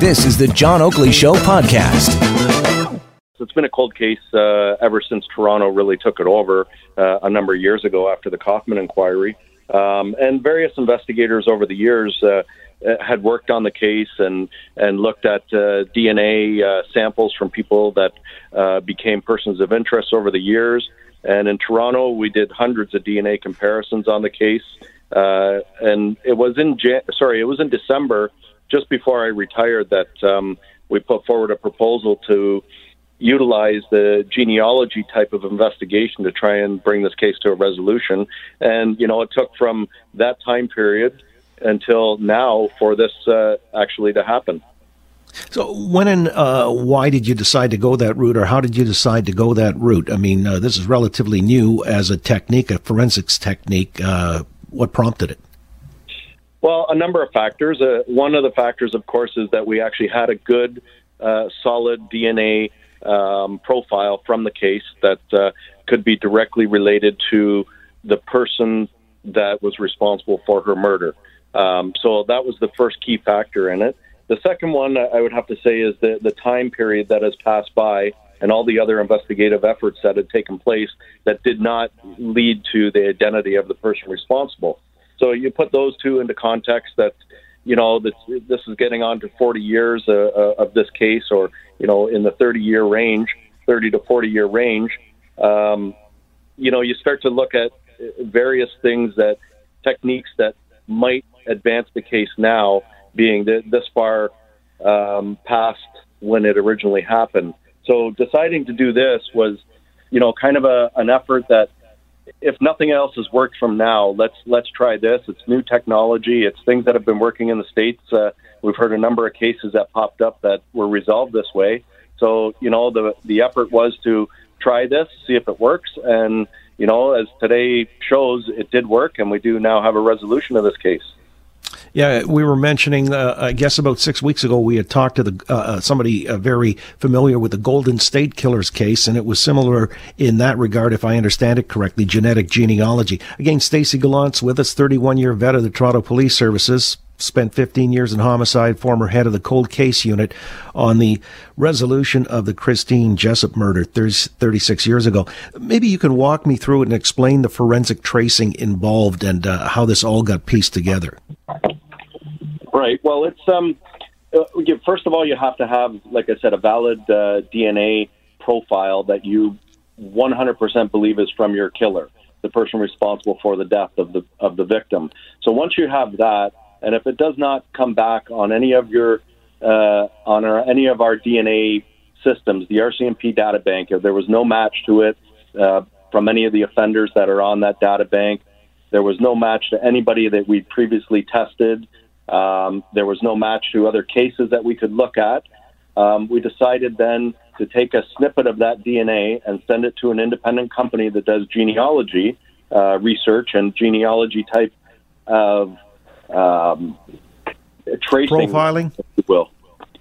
This is the John Oakley Show podcast. It's been a cold case uh, ever since Toronto really took it over uh, a number of years ago after the Kaufman inquiry. Um, and various investigators over the years uh, had worked on the case and, and looked at uh, DNA uh, samples from people that uh, became persons of interest over the years. And in Toronto, we did hundreds of DNA comparisons on the case. and it was in Jan- sorry, it was in December just before I retired that um, we put forward a proposal to utilize the genealogy type of investigation to try and bring this case to a resolution. And, you know, it took from that time period until now for this uh, actually to happen. So, when and uh, why did you decide to go that route, or how did you decide to go that route? I mean, uh, this is relatively new as a technique, a forensics technique. Uh, what prompted it? Well, a number of factors. Uh, one of the factors, of course, is that we actually had a good, uh, solid DNA um, profile from the case that uh, could be directly related to the person that was responsible for her murder. Um, so that was the first key factor in it. The second one I would have to say is the, the time period that has passed by and all the other investigative efforts that had taken place that did not lead to the identity of the person responsible. So you put those two into context that, you know, this, this is getting on to 40 years uh, uh, of this case or, you know, in the 30 year range, 30 to 40 year range. Um, you know, you start to look at various things that techniques that might advance the case now being this far um, past when it originally happened. So deciding to do this was, you know, kind of a, an effort that if nothing else has worked from now, let's let's try this. It's new technology. It's things that have been working in the states. Uh, we've heard a number of cases that popped up that were resolved this way. So you know the the effort was to try this, see if it works, and you know as today shows, it did work, and we do now have a resolution of this case. Yeah, we were mentioning. Uh, I guess about six weeks ago, we had talked to the uh, uh, somebody uh, very familiar with the Golden State Killers case, and it was similar in that regard, if I understand it correctly. Genetic genealogy. Again, Stacy Gallant's with us, 31 year vet of the Toronto Police Services spent 15 years in homicide, former head of the cold case unit on the resolution of the Christine Jessop murder 30, 36 years ago. Maybe you can walk me through it and explain the forensic tracing involved and uh, how this all got pieced together. Right. Well, it's um. Uh, first of all, you have to have, like I said, a valid uh, DNA profile that you 100% believe is from your killer, the person responsible for the death of the of the victim. So once you have that, and if it does not come back on any of your uh, on our, any of our DNA systems, the RCMP data bank, if there was no match to it uh, from any of the offenders that are on that data bank, there was no match to anybody that we previously tested. Um, there was no match to other cases that we could look at. Um, we decided then to take a snippet of that DNA and send it to an independent company that does genealogy uh, research and genealogy type of um, tracing, profiling, if you will.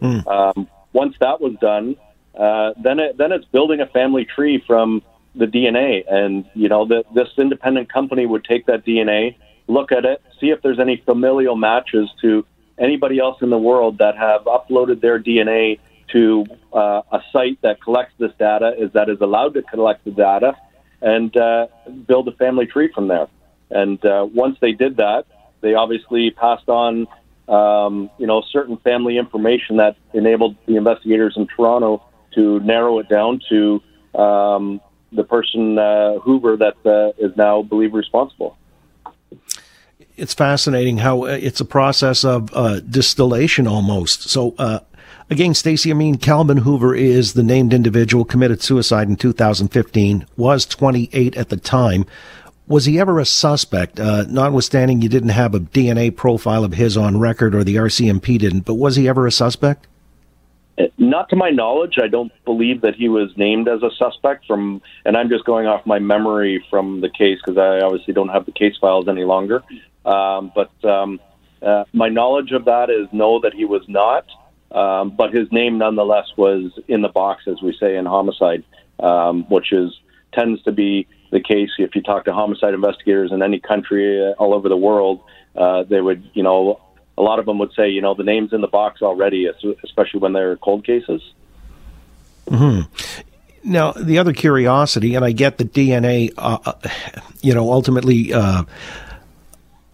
Mm. Um, once that was done, uh, then it, then it's building a family tree from the DNA, and you know that this independent company would take that DNA, look at it, see if there's any familial matches to anybody else in the world that have uploaded their DNA to uh, a site that collects this data, is that is allowed to collect the data, and uh, build a family tree from there. And uh, once they did that, they obviously passed on, um, you know, certain family information that enabled the investigators in Toronto to narrow it down to um, the person uh, Hoover that uh, is now believed responsible. It's fascinating how uh, it's a process of uh, distillation almost. So, uh, again, Stacy, I mean, Calvin Hoover is the named individual committed suicide in 2015, was 28 at the time. Was he ever a suspect? Uh, notwithstanding you didn't have a DNA profile of his on record or the RCMP didn't, but was he ever a suspect? Uh, not to my knowledge, I don't believe that he was named as a suspect from, and I'm just going off my memory from the case because I obviously don't have the case files any longer. Um, but um, uh, my knowledge of that is no, that he was not. Um, but his name nonetheless was in the box, as we say in homicide, um, which is tends to be the case if you talk to homicide investigators in any country uh, all over the world. Uh, they would, you know, a lot of them would say, you know, the name's in the box already, especially when they're cold cases. Hmm. Now, the other curiosity, and I get the DNA, uh, uh, you know, ultimately uh,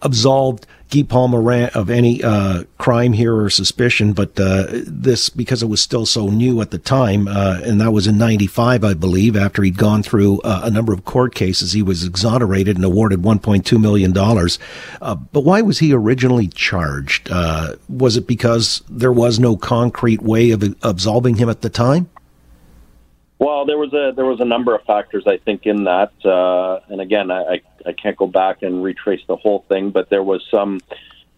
absolved Guy Paul Morin of any uh, crime here or suspicion, but uh, this because it was still so new at the time, uh, and that was in '95, I believe. After he'd gone through uh, a number of court cases, he was exonerated and awarded 1.2 million dollars. Uh, but why was he originally charged? Uh, was it because there was no concrete way of absolving him at the time? Well, there was a there was a number of factors I think in that, uh, and again, I, I can't go back and retrace the whole thing, but there was some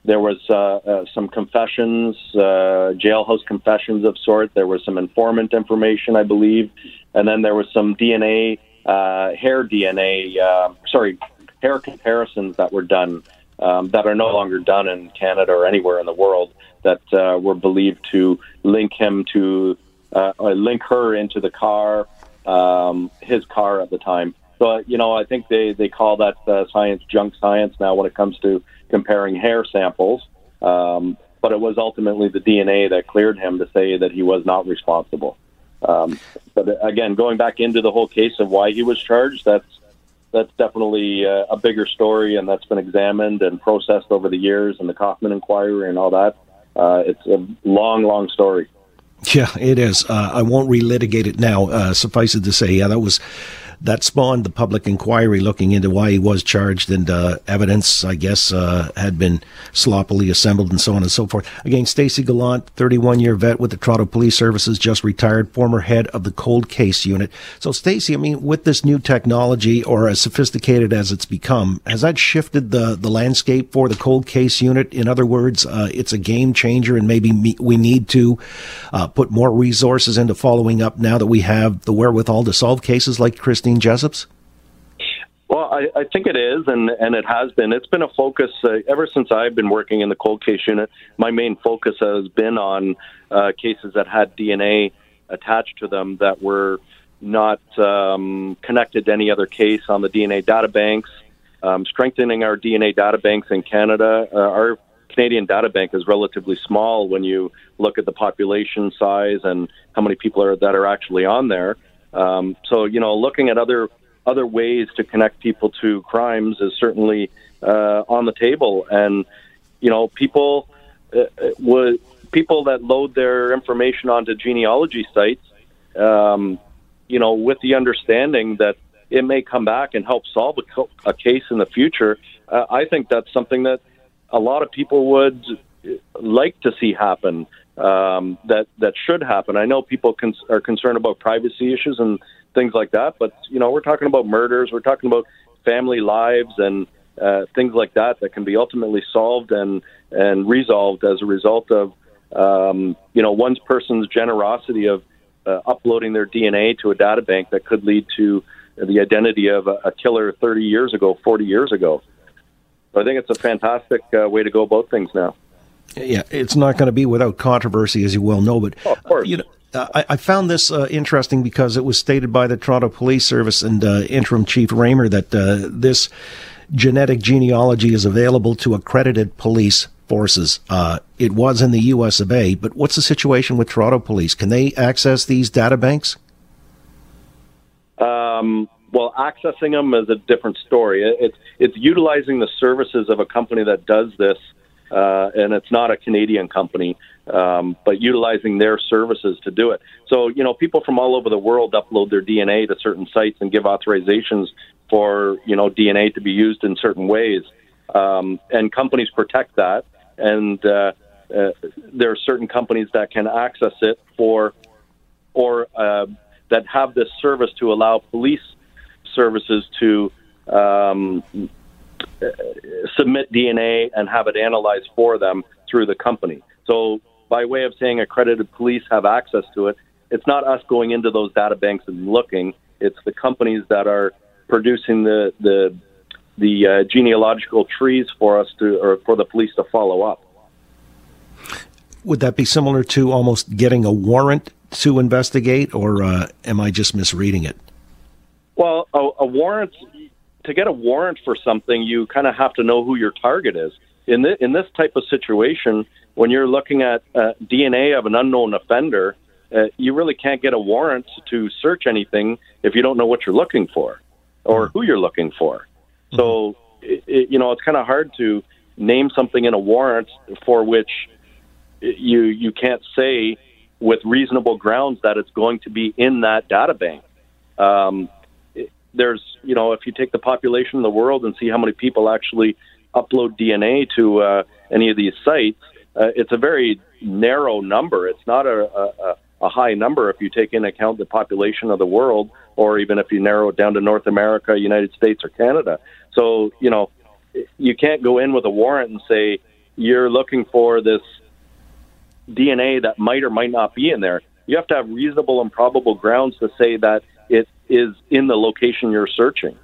there was uh, uh, some confessions, uh, jailhouse confessions of sort. There was some informant information, I believe, and then there was some DNA, uh, hair DNA, uh, sorry, hair comparisons that were done um, that are no longer done in Canada or anywhere in the world that uh, were believed to link him to uh, link her into the car, um, his car at the time. So, you know, I think they, they call that uh, science junk science now when it comes to comparing hair samples. Um, but it was ultimately the DNA that cleared him to say that he was not responsible. Um, but again, going back into the whole case of why he was charged, that's that's definitely uh, a bigger story, and that's been examined and processed over the years, and the Kaufman inquiry and all that. Uh, it's a long, long story. Yeah, it is. Uh, I won't relitigate it now. Uh, suffice it to say, yeah, that was that spawned the public inquiry looking into why he was charged, and uh, evidence, I guess, uh, had been sloppily assembled and so on and so forth. Again, Stacy Gallant, 31 year vet with the Toronto Police Services, just retired, former head of the cold case unit. So, Stacy, I mean, with this new technology, or as sophisticated as it's become, has that shifted the, the landscape for the cold case unit? In other words, uh, it's a game changer, and maybe me, we need to uh, put more resources into following up now that we have the wherewithal to solve cases like Christine. Jessop's? Well, I, I think it is, and, and it has been. It's been a focus uh, ever since I've been working in the cold case unit. My main focus has been on uh, cases that had DNA attached to them that were not um, connected to any other case on the DNA data banks, um, strengthening our DNA data banks in Canada. Uh, our Canadian data bank is relatively small when you look at the population size and how many people are that are actually on there. Um, so you know, looking at other other ways to connect people to crimes is certainly uh, on the table, and you know, people uh, uh, would people that load their information onto genealogy sites, um, you know, with the understanding that it may come back and help solve a, co- a case in the future. Uh, I think that's something that a lot of people would like to see happen um, that that should happen. I know people cons- are concerned about privacy issues and things like that, but you know we're talking about murders, we're talking about family lives and uh, things like that that can be ultimately solved and and resolved as a result of um, you know one person's generosity of uh, uploading their DNA to a data bank that could lead to the identity of a, a killer 30 years ago, 40 years ago. So I think it's a fantastic uh, way to go about things now. Yeah, it's not going to be without controversy, as you well know. But oh, of course. you know, I, I, found this uh, interesting because it was stated by the Toronto Police Service and uh, interim chief Ramer that uh, this genetic genealogy is available to accredited police forces. Uh, it was in the U.S. of A. But what's the situation with Toronto Police? Can they access these data banks? Um, well, accessing them is a different story. It's it's utilizing the services of a company that does this uh, and it's not a Canadian company, um, but utilizing their services to do it. So, you know, people from all over the world upload their DNA to certain sites and give authorizations for, you know, DNA to be used in certain ways. Um, and companies protect that. And uh, uh, there are certain companies that can access it for, or uh, that have this service to allow police services to um, submit DNA and have it analyzed for them through the company. So, by way of saying accredited police have access to it, it's not us going into those data banks and looking. It's the companies that are producing the the the uh, genealogical trees for us to or for the police to follow up. Would that be similar to almost getting a warrant to investigate, or uh, am I just misreading it? Well, a, a warrant to get a warrant for something, you kind of have to know who your target is. in this, in this type of situation, when you're looking at uh, DNA of an unknown offender, uh, you really can't get a warrant to search anything if you don't know what you're looking for or who you're looking for. So, it, it, you know, it's kind of hard to name something in a warrant for which you you can't say with reasonable grounds that it's going to be in that data bank. Um, there's, you know, if you take the population of the world and see how many people actually upload DNA to uh, any of these sites, uh, it's a very narrow number. It's not a, a, a high number if you take into account the population of the world, or even if you narrow it down to North America, United States, or Canada. So, you know, you can't go in with a warrant and say you're looking for this DNA that might or might not be in there. You have to have reasonable and probable grounds to say that is in the location you're searching.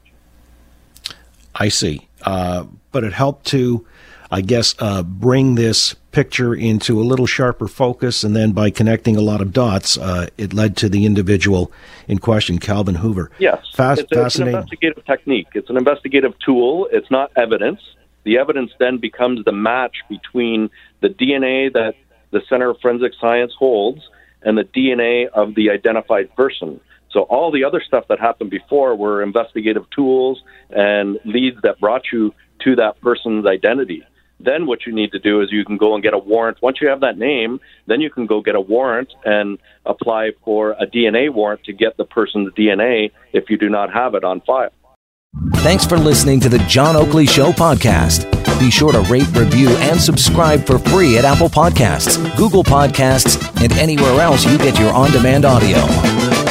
I see. Uh, but it helped to, I guess, uh, bring this picture into a little sharper focus, and then by connecting a lot of dots, uh, it led to the individual in question, Calvin Hoover. Yes, Fast, it's, a, it's an investigative technique. It's an investigative tool. It's not evidence. The evidence then becomes the match between the DNA that the Center of Forensic Science holds and the DNA of the identified person. So all the other stuff that happened before were investigative tools and leads that brought you to that person's identity. Then what you need to do is you can go and get a warrant. Once you have that name, then you can go get a warrant and apply for a DNA warrant to get the person's DNA if you do not have it on file. Thanks for listening to the John Oakley Show podcast. Be sure to rate, review, and subscribe for free at Apple Podcasts, Google Podcasts, and anywhere else you get your on demand audio.